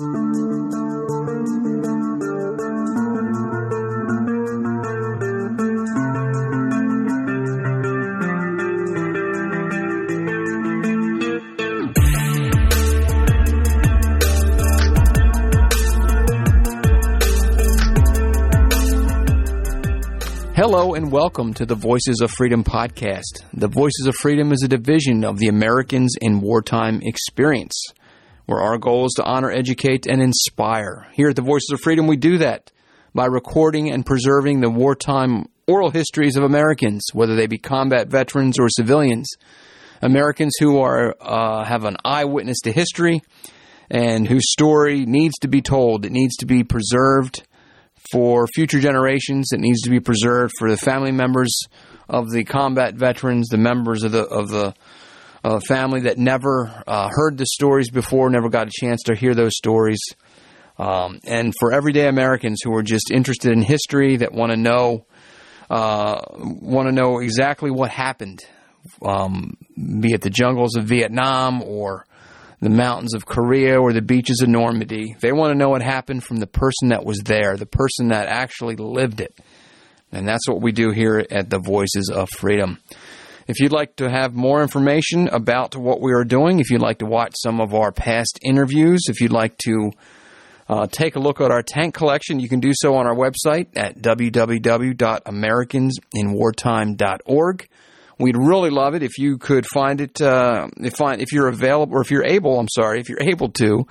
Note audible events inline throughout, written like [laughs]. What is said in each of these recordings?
Hello and welcome to the Voices of Freedom podcast. The Voices of Freedom is a division of the Americans in Wartime Experience, where our goal is to honor, educate, and inspire. Here at the Voices of Freedom, we do that by recording and preserving the wartime oral histories of Americans, whether they be combat veterans or civilians. Americans who are uh, have an eyewitness to history and whose story needs to be told. It needs to be preserved for future generations. It needs to be preserved for the family members of the combat veterans, the members of the of the uh, family that never uh, heard the stories before, never got a chance to hear those stories, um, and for everyday Americans who are just interested in history that want to know uh, want to know exactly what happened, um, be it the jungles of Vietnam or the mountains of Korea or the beaches of Normandy. They want to know what happened from the person that was there, the person that actually lived it. And that's what we do here at the Voices of Freedom. If you'd like to have more information about what we are doing, if you'd like to watch some of our past interviews, if you'd like to uh, take a look at our tank collection, you can do so on our website at www.americansinwartime.org. We'd really love it if you could find it, uh, if find if you're available or if you're able. I'm sorry, if you're able to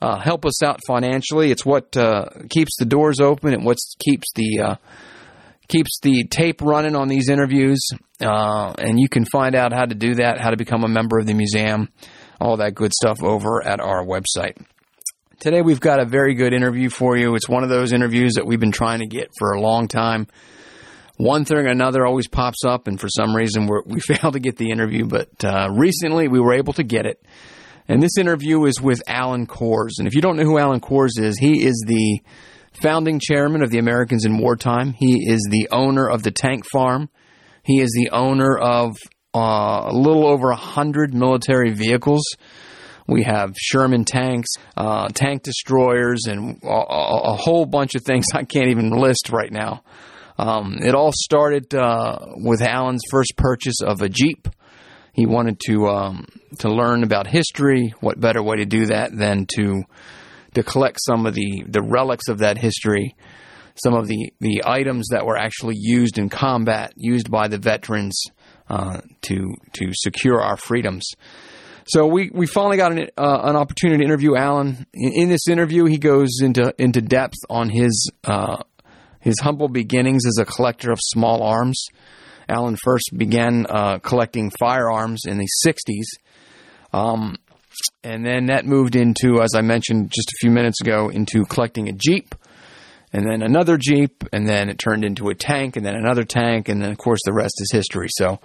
uh, help us out financially. It's what uh, keeps the doors open and what keeps the uh, keeps the tape running on these interviews. Uh, and you can find out how to do that, how to become a member of the museum, all that good stuff over at our website. Today we've got a very good interview for you. It's one of those interviews that we've been trying to get for a long time one thing or another always pops up, and for some reason we [laughs] fail to get the interview. But uh, recently we were able to get it. And this interview is with Allan Cors. And if you don't know who Allan Cors is, he is the founding chairman of the Americans in Wartime. He is the owner of the tank farm. He is the owner of uh, a little over a hundred military vehicles. We have Sherman tanks, uh, tank destroyers, and a, a, whole bunch of things [laughs] I can't even list right now. Um, it all started uh, with Allan's first purchase of a Jeep. He wanted to um, to learn about history. What better way to do that than to to collect some of the, the relics of that history, some of the, the items that were actually used in combat, used by the veterans uh, to to secure our freedoms. So we, we finally got an, uh, an opportunity to interview Allan. In, in, this interview, he goes into into depth on his uh, his humble beginnings as a collector of small arms. Allan first began uh, collecting firearms in the 60s. Um, and then that moved into, as I mentioned just a few minutes ago, into collecting a Jeep, and then another Jeep, and then it turned into a tank, and then another tank, and then, of course, the rest is history. So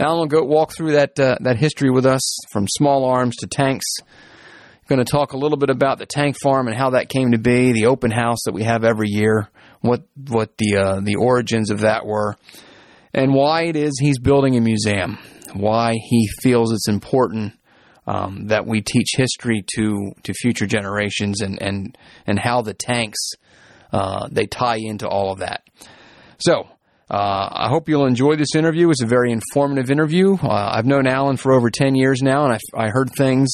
Allan will go walk through that, uh, that history with us from small arms to tanks. Going to talk a little bit about the tank farm and how that came to be, the open house that we have every year, what what the uh, the origins of that were, and why it is he's building a museum. Why he feels it's important um, that we teach history to to future generations, and and and how the tanks uh, they tie into all of that. So. Uh, I hope you'll enjoy this interview. It's a very informative interview. Uh, I've known Allan for over 10 years now, and I, I heard things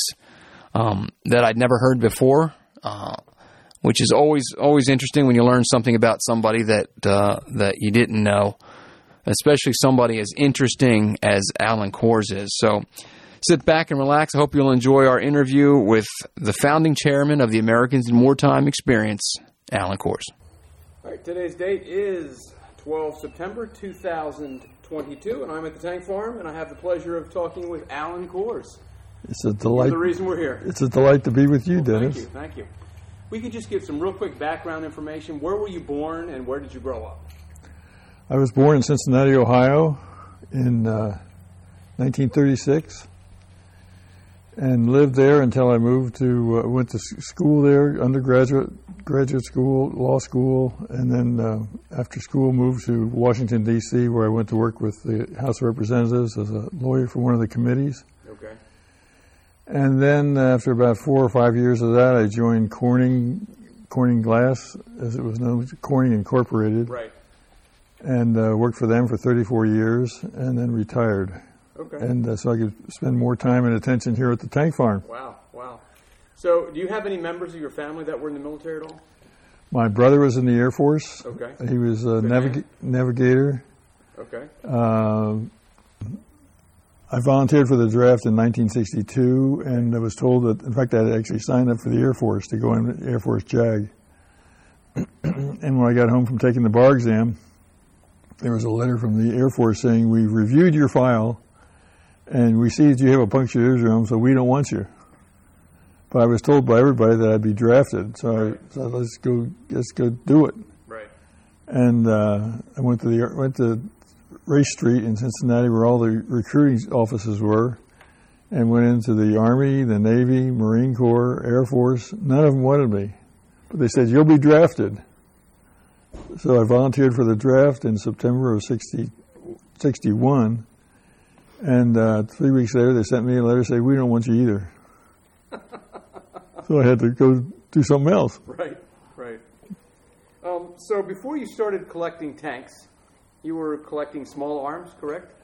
um, that I'd never heard before. Uh, which is always always interesting when you learn something about somebody that uh, that you didn't know, especially somebody as interesting as Allan Cors is. So. Sit back and relax. I hope you'll enjoy our interview with the founding chairman of the Americans in Wartime Experience, Allan Cors. All right, today's date is 12 September 2022, and I'm at the Tank Farm, and I have the pleasure of talking with Allan Cors. It's a delight. You're the reason we're here. It's a delight to be with you, well, Dennis. Thank you. Thank you we could just give some real quick background information. Where were you born and where did you grow up? I was born in Cincinnati, Ohio in uh, 1936 and lived there until I moved to, uh, went to school there, undergraduate, graduate school, law school, and then uh, after school moved to Washington, D.C., where I went to work with the House of Representatives as a lawyer for one of the committees. Okay. And then after about four or five years of that, I joined Corning, Corning Glass, as it was known, Corning Incorporated, Right. and uh, worked for them for 34 years, and then retired. Okay. And uh, so I could spend more time and attention here at the tank farm. Wow. Wow. So, do you have any members of your family that were in the military at all? My brother was in the Air Force. Okay. He was a navig- navigator. Okay. Uh, I volunteered for the draft in 1962, and I was told that, in fact, I had actually signed up for the Air Force to go in the Air Force JAG. [clears throat] and when I got home from taking the bar exam, there was a letter from the Air Force saying, We've reviewed your file, and we see that you have a punctured eardrum, so we don't want you. But I was told by everybody that I'd be drafted, so I said, "Let's go, let's go do it." Right. and uh, I went to the went to Race Street in Cincinnati, where all the recruiting offices were, and went into the Army, the Navy, Marine Corps, Air Force. None of them wanted me, but they said you'll be drafted. So I volunteered for the draft in September of 60, 61, and uh, three weeks later they sent me a letter saying we don't want you either. so I had to go do something else. Right. Right. Um, so, before you started collecting tanks, you were collecting small arms, correct?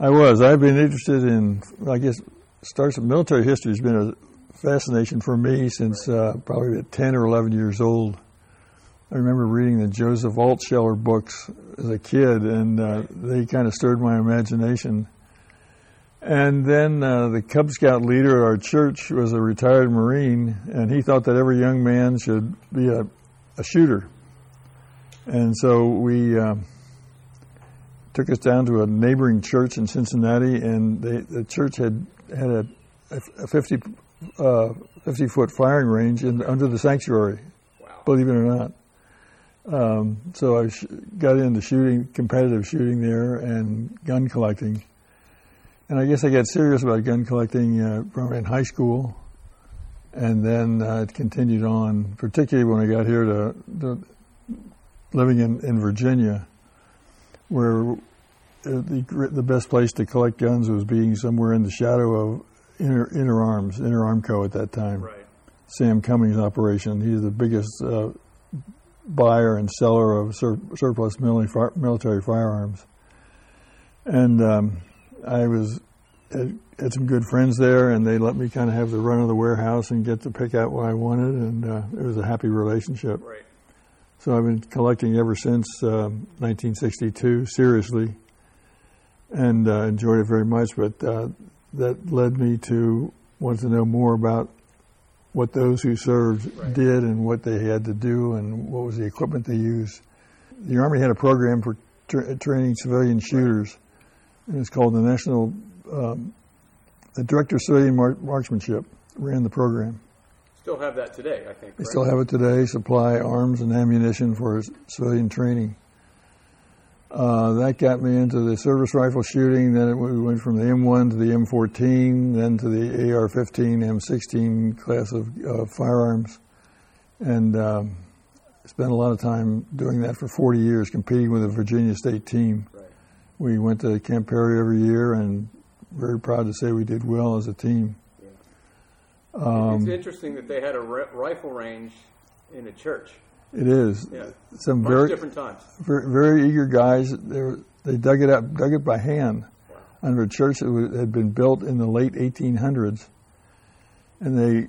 I was. I've been interested in, I guess, starts with military history has been a fascination for me since uh, probably at 10 or 11 years old. I remember reading the Joseph Altsheler books as a kid, and uh, they kind of stirred my imagination. And then uh, the Cub Scout leader at our church was a retired Marine, and he thought that every young man should be a, a shooter. And so we. Uh, took us down to a neighboring church in Cincinnati, and they, the church had had a, a 50, uh, 50 foot firing range in, under the sanctuary, Wow. believe it or not. Um, so I sh- got into shooting, competitive shooting there, and gun collecting. And I guess I got serious about gun collecting uh, probably in high school, and then uh, it continued on, particularly when I got here to, to living in, in Virginia where uh, the the best place to collect guns was being somewhere in the shadow of Inner, Interarms, Inner Armco at that time. Right. Sam Cummings' operation. He's the biggest uh, buyer and seller of sur- surplus military, military firearms. And um, I was had, had some good friends there, and they let me kind of have the run of the warehouse and get to pick out what I wanted, and uh, it was a happy relationship. Right. So I've been collecting ever since um 1962, seriously, and uh, enjoyed it very much. But uh, that led me to want to know more about what those who served Right. did and what they had to do and what was the equipment they used. The Army had a program for tra- training civilian shooters, and it's called the National, um, the Director of Civilian Mar- Marksmanship ran the program. Still have that today, I think. They correct? still have it today, supply arms and ammunition for civilian training. Uh, that got me into the service rifle shooting. Then it, we went from the M1 to the M14, then to the AR-15, M16 class of uh, firearms, and um, spent a lot of time doing that for 40 years, competing with the Virginia State team. We went to Camp Perry every year, and very proud to say we did well as a team. Um, it's interesting that they had a rifle range in a church. it is Yeah. some Much very different times. very, very eager guys. They, were, they dug it up, dug it by hand Wow. under a church that had been built in the late 1800s, and they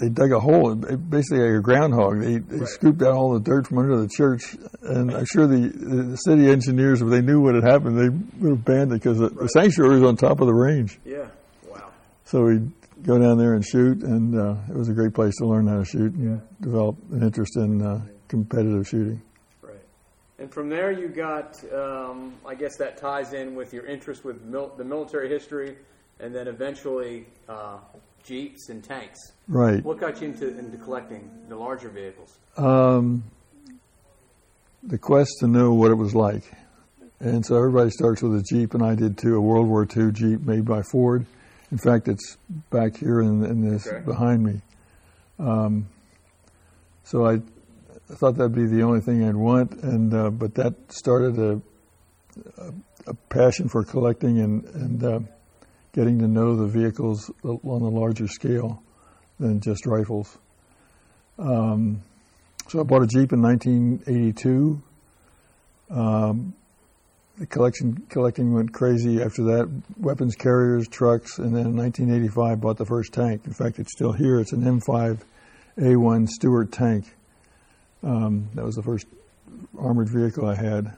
they dug a hole, basically like a groundhog. They, they Right. scooped out all the dirt from under the church, and I'm sure the, the city engineers, if they knew what had happened, they would have banned it because the, the sanctuary was on top of the range. Yeah. Wow. So we'd go down there and shoot, and uh, it was a great place to learn how to shoot and develop an interest in uh, competitive shooting. Right. And from there, you got, um, I guess that ties in with your interest with mil- the military history, and then eventually uh, jeeps and tanks. Right. What got you into, into collecting the larger vehicles? Um, the quest to know what it was like. And so everybody starts with a Jeep, and I did too, a World War II Jeep made by Ford. In fact, it's back here in, in this Okay. behind me. Um, so I, I thought that'd be the only thing I'd want, and uh, but that started a, a, a passion for collecting and, and uh, getting to know the vehicles on a larger scale than just rifles. Um, so I bought a Jeep in 1982. Um, the collection collecting went crazy after that. Weapons carriers, trucks, and then in 1985 bought the first tank. In fact, it's still here. It's an M5A1 Stuart tank. Um, that was the first armored vehicle I had.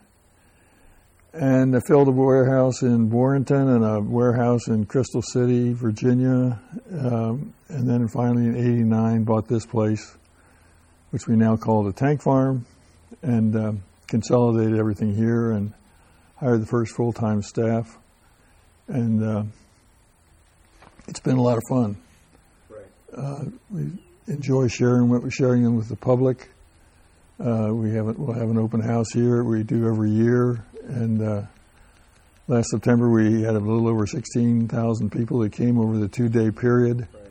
And I filled a warehouse in Warrenton and a warehouse in Crystal City, Virginia. Um, and then finally in 89 bought this place, which we now call the tank farm, and uh, consolidated everything here and hired the first full-time staff. And uh, it's been a lot of fun. Right. Uh, we enjoy sharing what we're sharing them with the public. Uh, we have a, we'll have an open house here. We do every year, and uh, last September we had a little over 16,000 people that came over the two-day period, Right.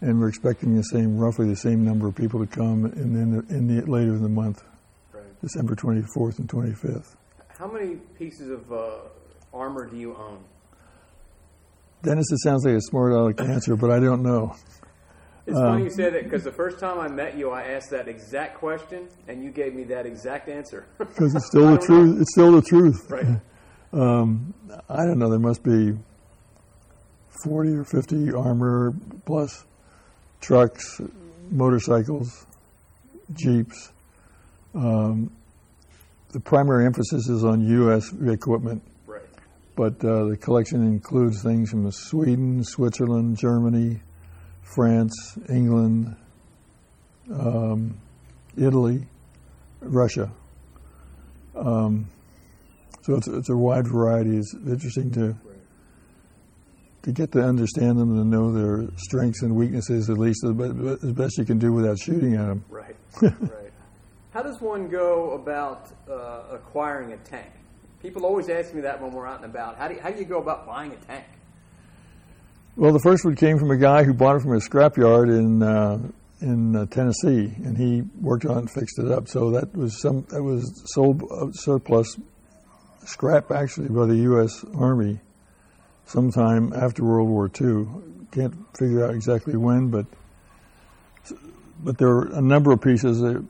and we're expecting the same, roughly the same number of people to come in in the, in the later in the month, Right. December 24th and 25th. How many pieces of uh, armor do you own? Dennis, it sounds like a smart aleck answer, but I don't know. It's Um, funny you said it because the first time I met you, I asked that exact question, and you gave me that exact answer. Because it's [laughs] still the truth. It's still the truth. right. [laughs] Um, I don't know. There must be 40 or 50 armor plus trucks, motorcycles, jeeps. Um, the primary emphasis is on U.S. equipment, Right. but uh, the collection includes things from Sweden, Switzerland, Germany, France, England, um, Italy, Russia. Um, so it's, it's a wide variety. It's interesting to to get to understand them and to know their strengths and weaknesses at least as as best you can do without shooting at them. Right. [laughs] right. How does one go about uh, acquiring a tank? People always ask me that when we're out and about. How do you, how do you go about buying a tank? Well, the first one came from a guy who bought it from a scrapyard in uh, in uh, Tennessee, and he worked on it and fixed it up. So that was some that was sold uh, surplus scrap actually by the U.S. Army sometime after World War II. Can't figure out exactly when, but but there are a number of pieces. A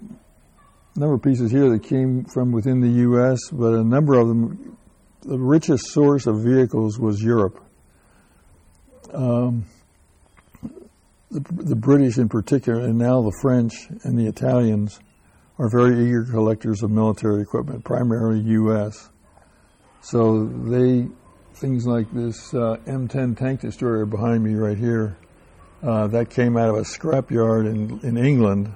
number of pieces here that came from within the U.S., but a number of them, the richest source of vehicles was Europe. Um, the, the British, in particular, and now the French and the Italians, are very eager collectors of military equipment, primarily U.S. So they things like this uh, M10 tank destroyer behind me right here. Uh, that came out of a scrapyard in in England.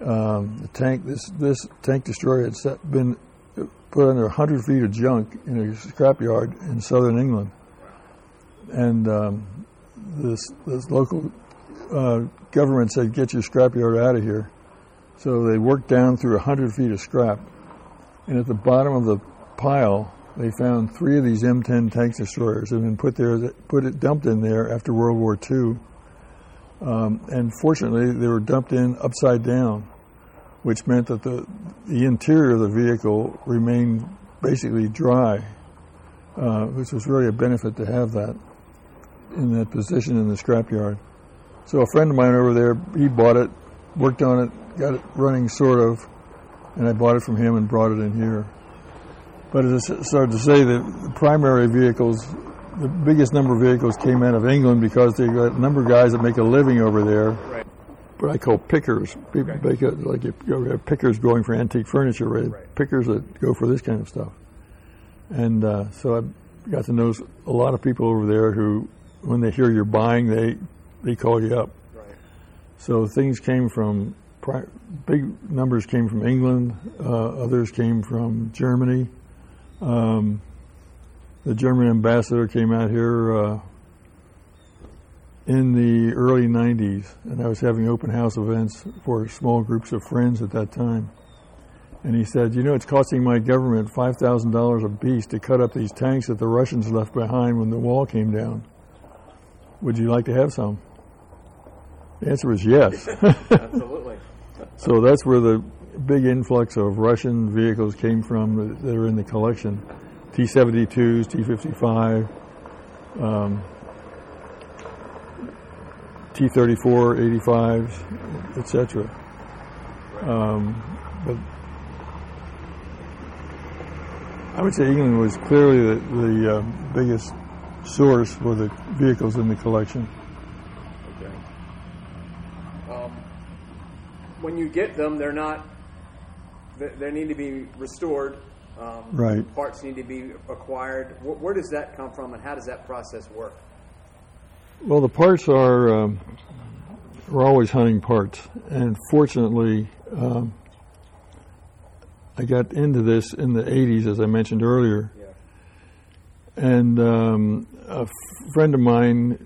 Um, the tank this this tank destroyer had set, been put under 100 feet of junk in a scrapyard in southern England, and um, this this local uh, government said, "Get your scrapyard out of here." So they worked down through 100 feet of scrap, and at the bottom of the pile, they found three of these M10 tank destroyers that had been put there, put it dumped in there after World War II. Um, and fortunately, they were dumped in upside down, which meant that the the interior of the vehicle remained basically dry, uh, which was really a benefit to have that in that position in the scrapyard. So a friend of mine over there, he bought it, worked on it, got it running sort of, and I bought it from him and brought it in here. But as I started to say, the the primary vehicles, the biggest number of vehicles came out of England because they got a number of guys that make a living over there. Right. What I call pickers. People Okay. make it like you you have pickers going for antique furniture, right? Right. Pickers that go for this kind of stuff. And uh, so I got to know a lot of people over there who, when they hear you're buying, they they call you up. Right. So things came from big numbers came from England, uh, others came from Germany. Um, the German ambassador came out here uh, in the early 90s, and I was having open house events for small groups of friends at that time. And he said, You know, it's costing my government $5,000 a piece to cut up these tanks that the Russians left behind when the wall came down. Would you like to have some? The answer was yes. [laughs] Absolutely. So that's where the big influx of Russian vehicles came from that that are in the collection. T-72s, T-55, um, T-34, 85s, etc. Um, but I would say England was clearly the, the uh, biggest source for the vehicles in the collection. Okay. Um, when you get them, they're not. They, they need to be restored. Um, right. Parts need to be acquired. Where, where, does that come from, and how does that process work? Well, the parts are. Um, we're always hunting parts, and fortunately, um, I got into this in the 80s, as I mentioned earlier. Yeah. And um, a friend of mine,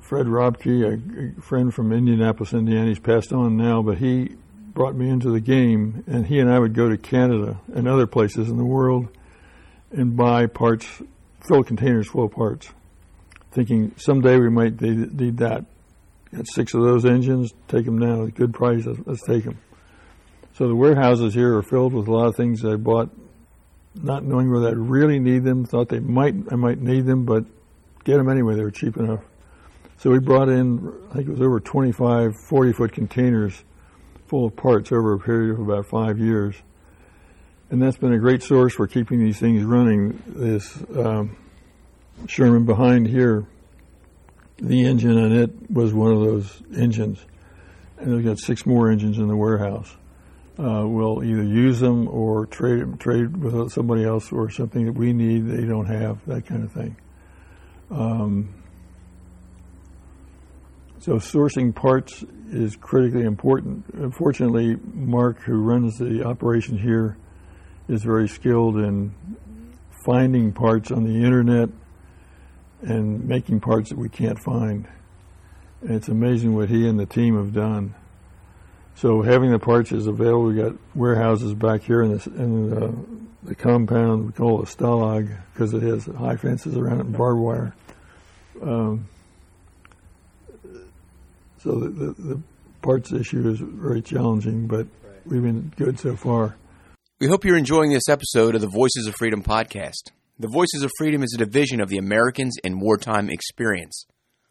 Fred Robke, a, friend from Indianapolis, Indiana, he's passed on now, but he brought me into the game, and he and I would go to Canada and other places in the world and buy parts, fill containers full of parts, thinking someday we might need, that. Got six of those engines, take them now at a good price, let's, let's take them. So the warehouses here are filled with a lot of things I bought, not knowing whether I'd really need them. Thought they might, I might need them, but get them anyway. They were cheap enough. So we brought in, I think it was over 25 40 foot containers full of parts over a period of about five years. And that's been a great source for keeping these things running. This um, Sherman behind here, the engine on it was one of those engines. And we've got six more engines in the warehouse uh, we'll either use them or trade trade with somebody else or something that we need they don't have that kind of thing. Um, so sourcing parts is critically important. Unfortunately, Mark, who runs the operation here, is very skilled in finding parts on the internet and making parts that we can't find. And it's amazing what he and the team have done. So having the parts is available. We got warehouses back here in, in the, the compound. We call it a stalag because it has high fences around it and barbed wire. Um, so the, the, the, parts issue is very challenging, but right. we've been good so far. We hope you're enjoying this episode of the Voices of Freedom podcast. The Voices of Freedom is a division of the Americans in Wartime Experience,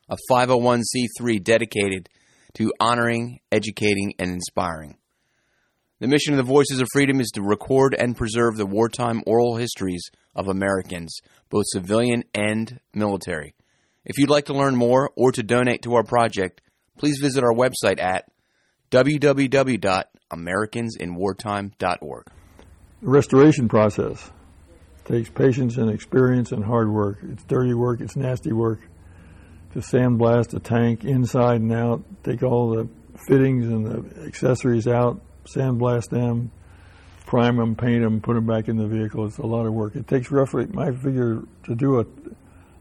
a 501c3 dedicated to honoring, educating, and inspiring. The mission of the Voices of Freedom is to record and preserve the wartime oral histories of Americans, both civilian and military. If you'd like to learn more or to donate to our project, please visit our website at www.americansinwartime.org. The restoration process takes patience and experience and hard work. It's dirty work, it's nasty work to sandblast a tank inside and out, take all the fittings and the accessories out, sandblast them, prime them, paint them, put them back in the vehicle. It's a lot of work. It takes roughly, my figure, to do a,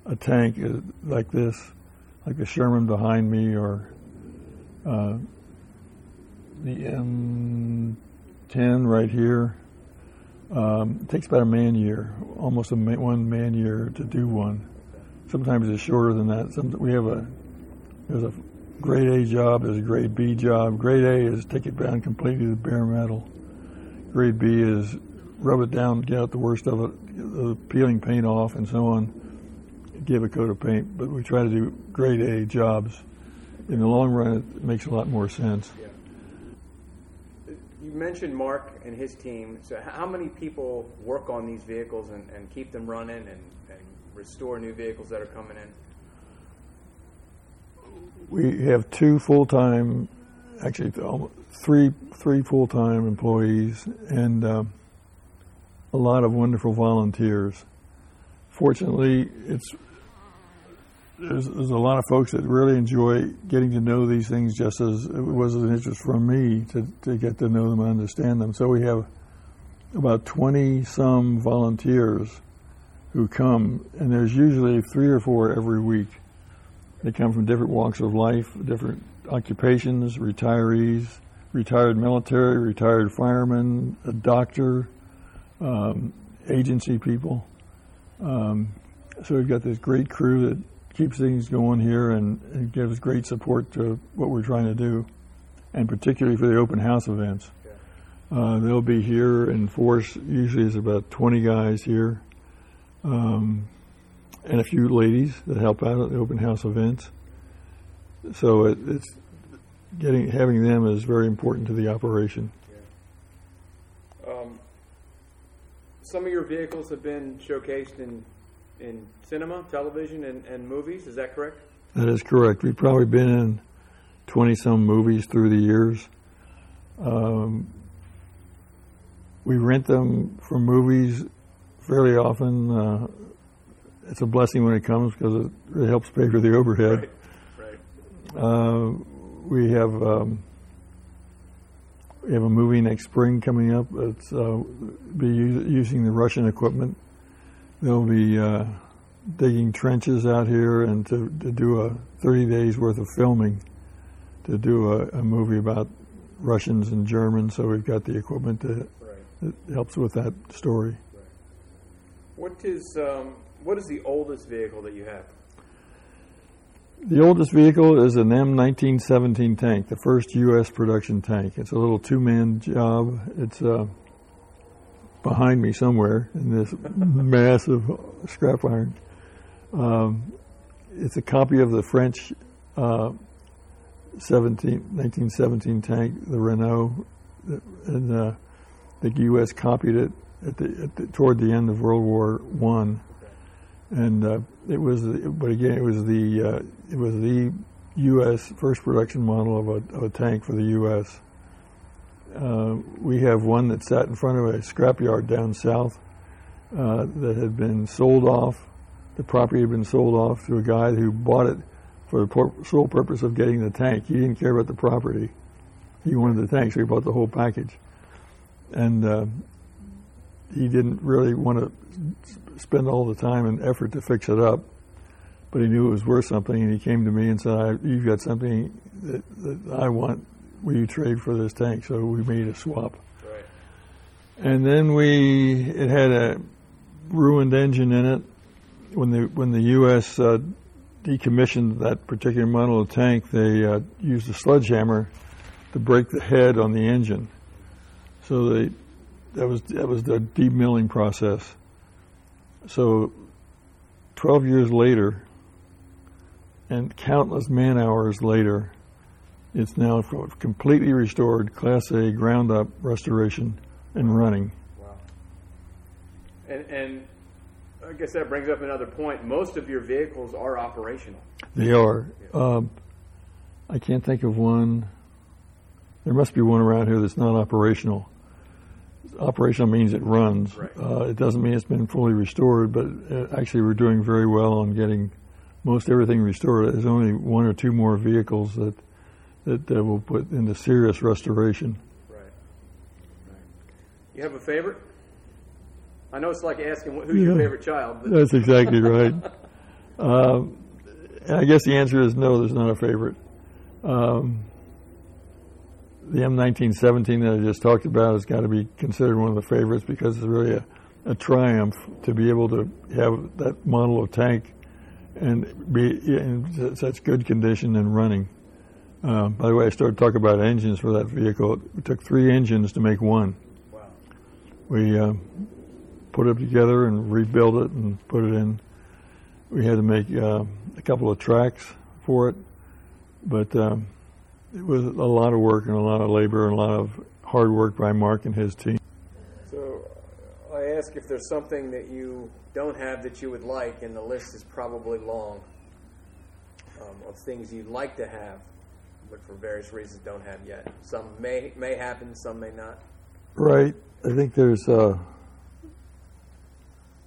a tank like this, like the Sherman behind me or uh, the M10 right here. Um, it takes about a man year, almost a man, one man year to do one. Sometimes it's shorter than that. Some, we have a there's a grade A job, there's a grade B job. Grade A is take it down completely to bare metal. Grade B is rub it down, get out the worst of it, the peeling paint off, and so on. Give a coat of paint, but we try to do grade A jobs. In the long run, it makes a lot more sense. Yeah. You mentioned Mark and his team. So, how many people work on these vehicles and, and keep them running and restore new vehicles that are coming in? We have two full-time, actually three three full-time employees, and uh, a lot of wonderful volunteers. Fortunately, it's there's, there's, a lot of folks that really enjoy getting to know these things just as it was an interest from me to, to get to know them and understand them. So we have about 20 some volunteers who come, and there's usually three or four every week. They come from different walks of life, different occupations, retirees, retired military, retired firemen, a doctor, um, agency people. Um, so we've got this great crew that keeps things going here and, and, gives great support to what we're trying to do, and particularly for the open house events. Uh, they'll be here in force. Usually, is about 20 guys here um, and a few ladies that help out at the open house events. so it, it's getting having them is very important to the operation. Um, some of your vehicles have been showcased in in cinema, television, and, and movies. Is that correct? That is correct. We've probably been in twenty some movies through the years. Um, we rent them for movies fairly often. Uh, it's a blessing when it comes because it, it helps pay for the overhead. Right. Right. Uh, we have um, we have a movie next spring coming up. It's uh, be u- using the Russian equipment. They'll be uh, digging trenches out here and to, to do a 30 days worth of filming to do a, a movie about Russians and Germans. So we've got the equipment to, Right. that helps with that story. What is um, what is the oldest vehicle that you have? The oldest vehicle is an M1917 tank, the first U.S. production tank. It's a little two-man job. It's uh, behind me somewhere in this massive scrap iron. Um, it's a copy of the French uh, 17, 1917 tank, the Renault, and uh, the U.S. copied it at the, at the, toward the end of World War One and uh, it was, but again, it was the uh, it was the U.S. first production model of a, of a tank for the U.S. Uh, we have one that sat in front of a scrapyard down south uh, that had been sold off. The property had been sold off to a guy who bought it for the sole purpose of getting the tank. He didn't care about the property. He wanted the tank, so he bought the whole package. And uh, he didn't really want to spend all the time and effort to fix it up, but he knew it was worth something, and he came to me and said, "You've got something that, that I want. Will you trade for this tank?" So we made a swap, Right. and then we it had a ruined engine in it. When the when the U.S. Uh, decommissioned that particular model of tank, they uh, used a sledgehammer to break the head on the engine. So they that was that was the demilling process. So, 12 years later, and countless man hours later, it's now completely restored, Class A ground up restoration and running. Wow. And and I guess that brings up another point. Most of your vehicles are operational. They are. Um, I can't think of one. There must be one around here that's not operational. Operational means it runs. Right. Uh, it doesn't mean it's been fully restored, but uh, actually we're doing very well on getting most everything restored. There's only one or two more vehicles that that we'll put into serious restoration. Right. Right. You have a favorite? I know it's like asking wh- who's your favorite child, but That's exactly [laughs] right. Um, I guess the answer is no. There's not a favorite. Um, the M1917 that I just talked about has got to be considered one of the favorites because it's really a, a triumph to be able to have that model of tank and be in such good condition and running. Uh, by the way, I started talking about engines for that vehicle. It took three engines to make one. wow. We uh, put it together and rebuilt it and put it in. We had to make uh, a couple of tracks for it, but um, it was a lot of work and a lot of labor and a lot of hard work by Mark and his team. So uh, I ask if there's something that you don't have that you would like, and the list is probably long um, of things you'd like to have, but for various reasons don't have yet. Some may may happen, some may not. Right. I think there's uh,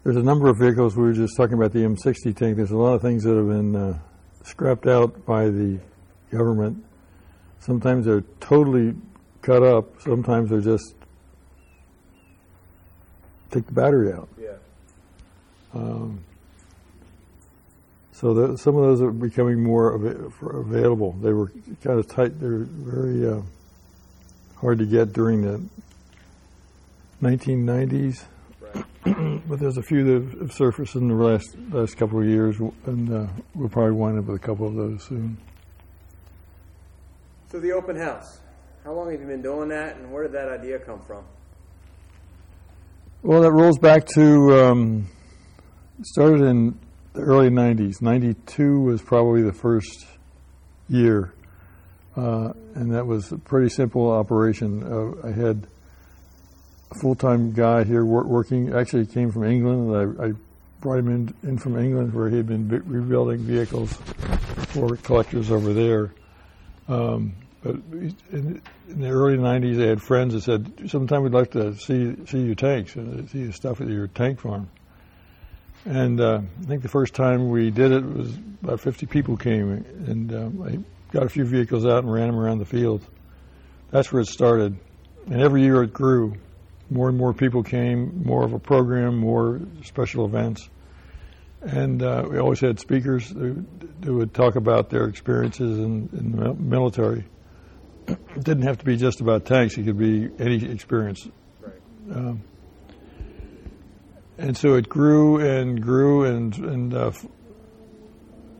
there's a number of vehicles. We were just talking about the M60 tank. There's a lot of things that have been uh, scrapped out by the government. Sometimes they're totally cut up. Sometimes they're just take the battery out. Yeah. Um, so the, some of those are becoming more ava- available. They were kind of tight. They were very uh, hard to get during the 1990s, Right. [clears throat] but there's a few that have surfaced in the last last couple of years, and uh, we'll probably wind up with a couple of those soon. So the open house. How long have you been doing that, and where did that idea come from? Well, that rolls back to um, started in the early '90s. '92 was probably the first year. Uh, and that was a pretty simple operation. Uh, I had a full-time guy here wor- working. Actually, he came from England, and I, I brought him in, in, from England, where he had been rebuilding vehicles for collectors over there. Um, but in, in, the early '90s, I had friends that said, "Sometime we'd like to see see your tanks and see the stuff at your tank farm." And uh, I think the first time we did it was about 50 people came, and um, I got a few vehicles out and ran them around the field. That's where it started. And every year it grew. More and more people came, more of a program, more special events. And uh, we always had speakers who would talk about their experiences in, in the military. It didn't have to be just about tanks, it could be any experience. Right. Um, and so it grew and grew, and, and uh,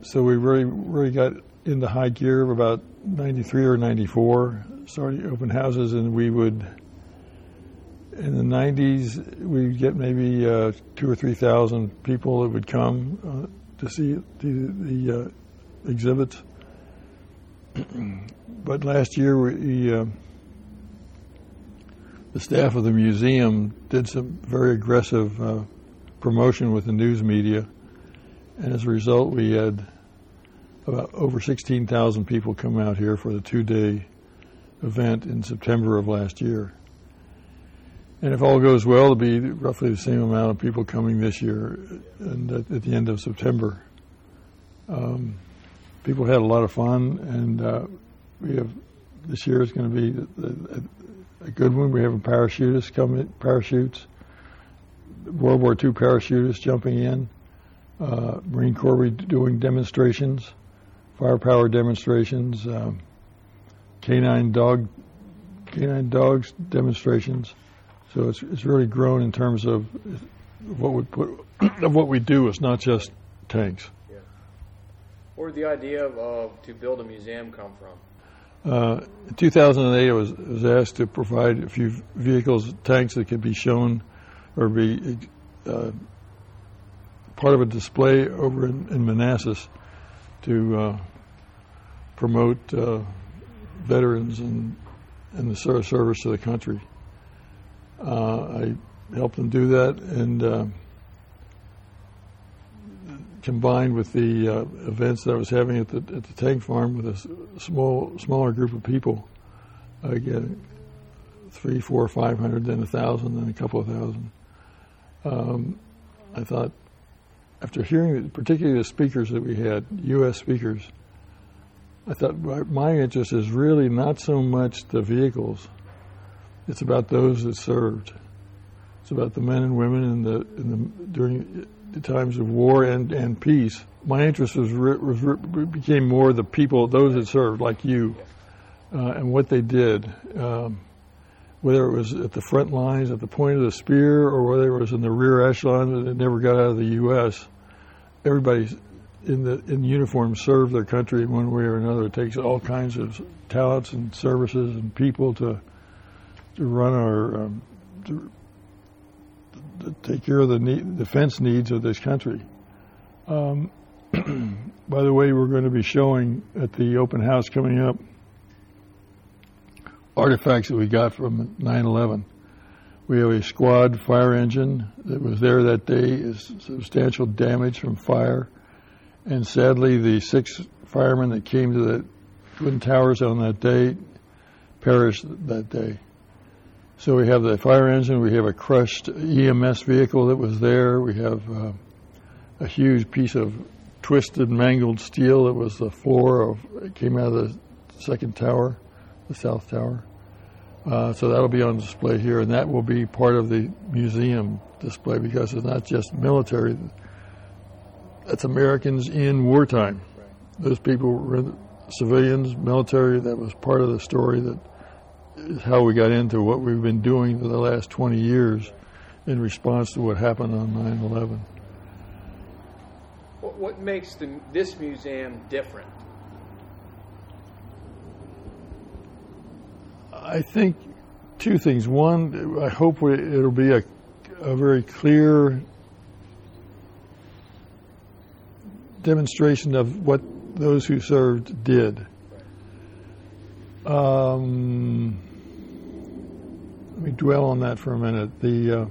so we really, really got into high gear about 93 or 94, started open houses, and we would, in the 90s, we'd get maybe uh, two or 3,000 people that would come uh, to see the, the uh, exhibits. [clears throat] but last year, we, uh, the staff of the museum did some very aggressive uh, promotion with the news media, and as a result, we had about over 16,000 people come out here for the two-day event in September of last year. And if all goes well, it'll be roughly the same amount of people coming this year and at, at the end of September. Um, people had a lot of fun, and uh, we have this year is going to be a, good one. We have parachutists coming, parachutes, World War II parachutists jumping in, uh, Marine Corps doing demonstrations firepower demonstrations, um, canine dog canine dogs demonstrations. So it's it's really grown in terms of what we put [clears throat] of what we do. It's not just tanks. Yeah. Where did the idea of uh, to build a museum come from? Uh, in 2008, I was, was asked to provide a few vehicles, tanks that could be shown or be uh, part of a display over in, in Manassas to uh, promote uh, veterans and, and the service to the country. Uh, I helped them do that, and uh, combined with the uh, events that I was having at the at the tank farm with a small smaller group of people, again, three, four, five hundred, then a thousand, then a couple of thousand. Um, I thought, after hearing particularly the speakers that we had, U.S. speakers I thought my interest is really not so much the vehicles; it's about those that served. It's about the men and women in the, in the during times of war and, and peace. My interest was, was became more the people, those that served, like you, uh, and what they did. Um, whether it was at the front lines, at the point of the spear, or whether it was in the rear echelon that never got out of the U.S. Everybody in the in uniform serve their country in one way or another. It takes all kinds of talents and services and people to to run our um, to, take care of the need, defense needs of this country. Um, [clears throat] by the way, we're going to be showing at the open house coming up artifacts that we got from 9/11. We have a squad fire engine that was there that day. Is substantial damage from fire and sadly, the six firemen that came to the Twin Towers on that day perished that day. So we have the fire engine, we have a crushed EMS vehicle that was there, we have uh, a huge piece of twisted, mangled steel that was the floor of, it came out of the second tower, the south tower. Uh, so that'll be on display here, and that will be part of the museum display because it's not just military that's Americans in wartime. Those people were civilians, military. That was part of the story. That how we got into what we've been doing for the last 20 years in response to what happened on 9/11. What makes the, this museum different? I think two things. One, I hope we, it'll be a, a very clear demonstration of what those who served did. Um, let me dwell on that for a minute. The uh,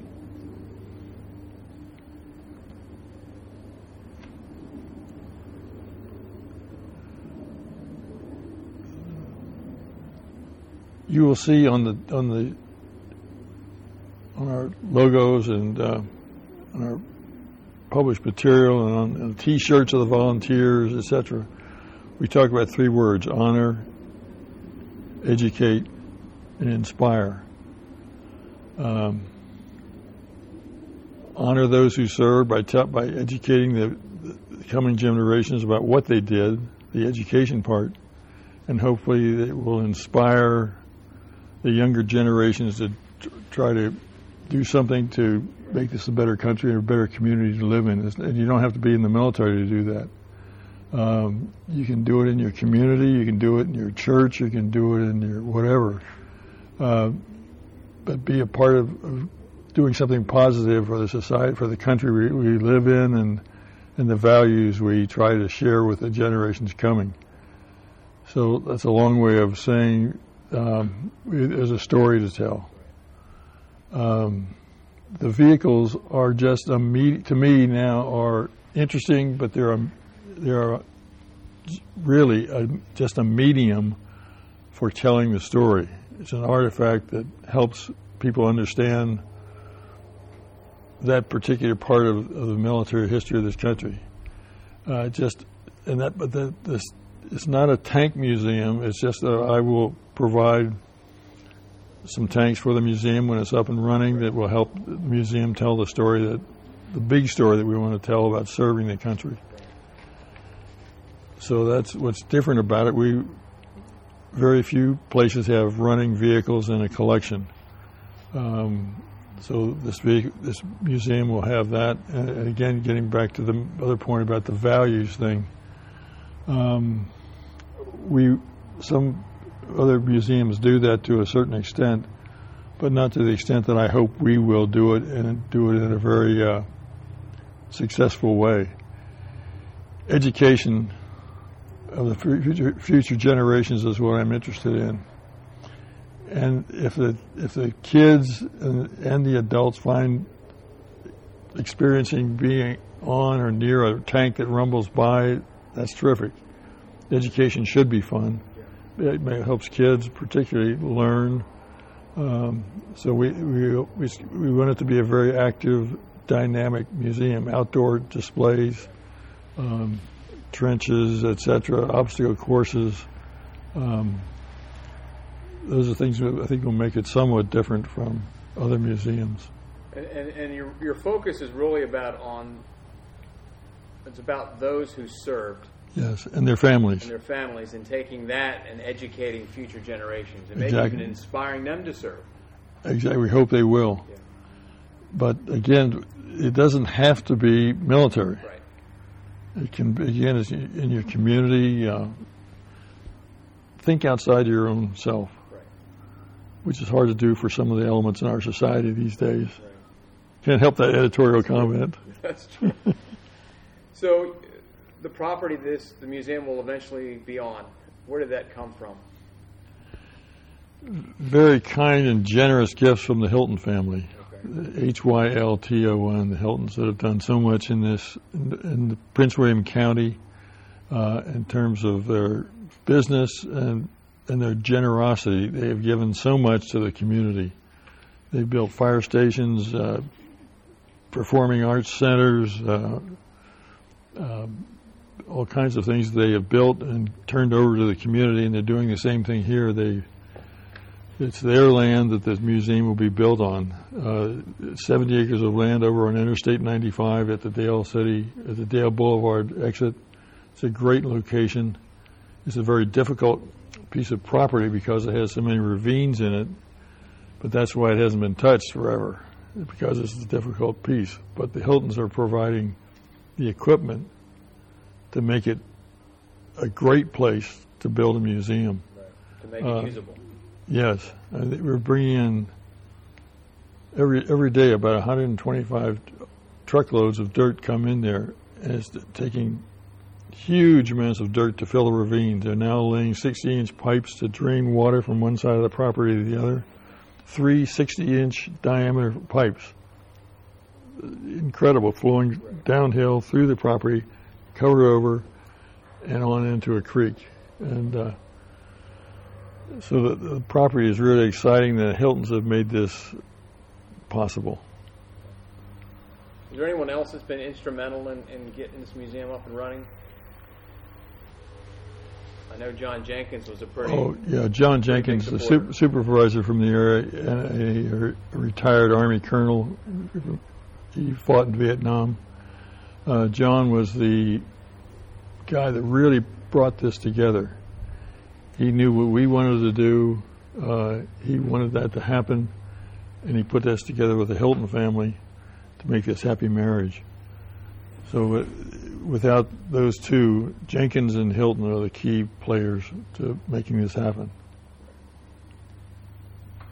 you will see on the on the on our logos and uh, on our published material and on, on T-shirts of the volunteers, etc. We talk about three words: honor, educate, and inspire. Um, honor those who serve by t- by educating the, the coming generations about what they did, the education part, and hopefully it will inspire the younger generations to try to do something to make this a better country and a better community to live in. And you don't have to be in the military to do that. Um, you can do it in your community, you can do it in your church, you can do it in your whatever. Uh, but be a part of, of, doing something positive for the society, for the country we, we live in, and and the values we try to share with the generations coming. So that's a long way of saying um, there's a story to tell. Um, the vehicles are just a me- to me now are interesting, but they're a, they're really a, just a medium for telling the story. It's an artifact that helps people understand that particular part of, of the military history of this country. Uh, just and that, but the, this it's not a tank museum. It's just that I will provide some tanks for the museum when it's up and running that will help the museum tell the story that the big story that we want to tell about serving the country. So that's what's different about it. We very few places have running vehicles in a collection. Um, so this this museum will have that. And again, getting back to the other point about the values thing, um, we some other museums do that to a certain extent, but not to the extent that I hope we will do it and do it in a very uh, successful way. Education of the future, future generations is what I'm interested in. And if the if the kids and, and the adults find experiencing being on or near a tank that rumbles by, that's terrific. Education should be fun. It helps kids particularly learn. Um, so we, we we we want it to be a very active, dynamic museum. Outdoor displays, um, trenches, etc., obstacle courses. Um, those are things that I think will make it somewhat different from other museums. And, and, and, your, your focus is really about on it's about those who served. Yes, and their families. And their families, and taking that and educating future generations, and maybe even inspiring them to serve. Exactly. We hope they will. Yeah. But again, it doesn't have to be military. Right. It can be, again, it's in your community. Uh, think outside your own self, right. which is hard to do for some of the elements in our society these days. Right. Can't help that editorial comment. [laughs] That's true. so, the property this the museum will eventually be on. Where did that come from? Very kind and generous gifts from the Hylton family. Okay. H Y L T O N, the Hyltons that have done so much in this in, in Prince William County uh, in terms of their business and and their generosity. They have given so much to the community. They've built fire stations, uh, performing arts centers, uh, um, all kinds of things they have built and turned over to the community, and they're doing the same thing here. They it's their land that the museum will be built on. Uh, 70 acres of land over on Interstate 95 at the Dale City, at the Dale Boulevard exit. It's a great location. It's a very difficult piece of property because it has so many ravines in it, but that's why it hasn't been touched forever, because it's a difficult piece. But the Hyltons are providing the equipment to make it a great place to build a museum. Right. To make Uh, it usable. Yes, we're bringing in every every day about 125 truckloads of dirt come in there, and it's taking huge amounts of dirt to fill the ravine. They're now laying 60 inch pipes to drain water from one side of the property to the other. Three 60 inch diameter pipes. Incredible, flowing downhill through the property, covered over, and on into a creek. And uh, so the, the property is really exciting. The Hyltons have made this possible. Is there anyone else that's been instrumental in, in getting this museum up and running? I know John Jenkins was a pretty. Oh yeah, John Jenkins, the super, supervisor from the area, and a, a, retired Army colonel. He fought in Vietnam. Uh, John was the guy that really brought this together. He knew what we wanted to do. Uh, he wanted that to happen, and he put us together with the Hylton family to make this happy marriage. So, uh, without those two, Jenkins and Hylton are the key players to making this happen.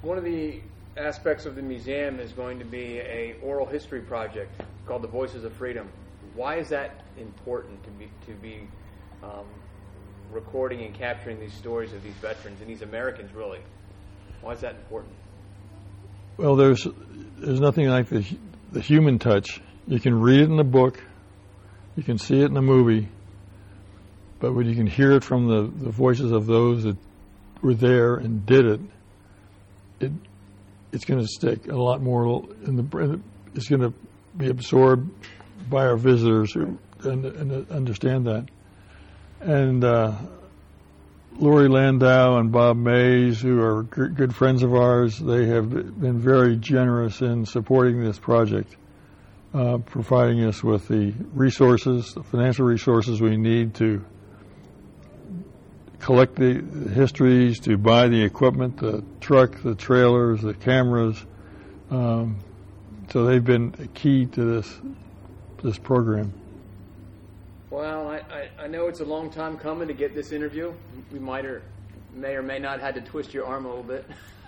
One of the aspects of the museum is going to be a oral history project called the Voices of Freedom. Why is that important to be to be um, recording and capturing these stories of these veterans and these Americans? Really, why is that important? Well, there's there's nothing like the the human touch. You can read it in the book, you can see it in the movie, but when you can hear it from the, the voices of those that were there and did it, it it's going to stick a lot more in the brain. it's going to be absorbed by our visitors who and, and understand that. And uh, Lori Landau and Bob Mays, who are g- good friends of ours, they have been very generous in supporting this project, uh, providing us with the resources, the financial resources we need to collect the histories, to buy the equipment, the truck, the trailers, the cameras. Um, so they've been key to this this program. Well, I, I, I, know it's a long time coming to get this interview. We might or may or may not had to twist your arm a little bit. [laughs]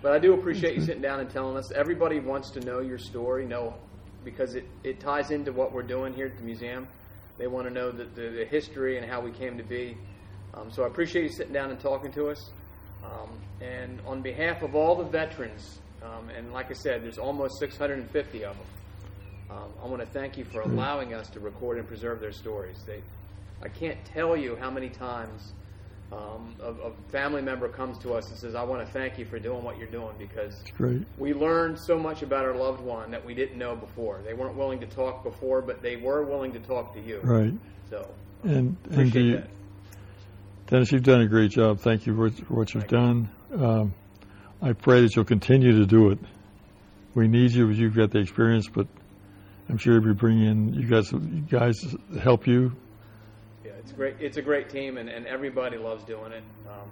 but I do appreciate you sitting down and telling us. Everybody wants to know your story, know because it, it ties into what we're doing here at the museum. They want to know the, the, the history and how we came to be. Um, so I appreciate you sitting down and talking to us. Um, and on behalf of all the veterans, um, and like I said, there's almost 650 of them. Um, I want to thank you for allowing us to record and preserve their stories. They, I can't tell you how many times um, a, a, family member comes to us and says, "I want to thank you for doing what you're doing because we learned so much about our loved one that we didn't know before. They weren't willing to talk before, but they were willing to talk to you. Right. So, and and you, Dennis, you've done a great job. Thank you for, for what you've done. Um, I pray that you'll continue to do it. We need you. As you've got the experience, but I'm sure we bring in you guys. You guys help you. Yeah, it's great. It's a great team, and, and everybody loves doing it. Um,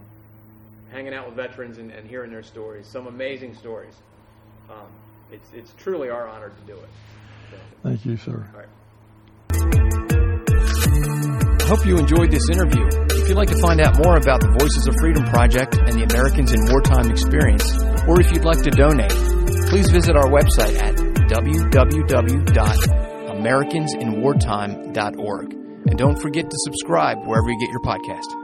hanging out with veterans and, and, hearing their stories, some amazing stories. Um, it's it's truly our honor to do it. So, Thank you, sir. All right. I hope you enjoyed this interview. If you'd like to find out more about the Voices of Freedom Project and the Americans in Wartime experience, or if you'd like to donate, please visit our website at www.americansinwartime.org. And don't forget to subscribe wherever you get your podcast.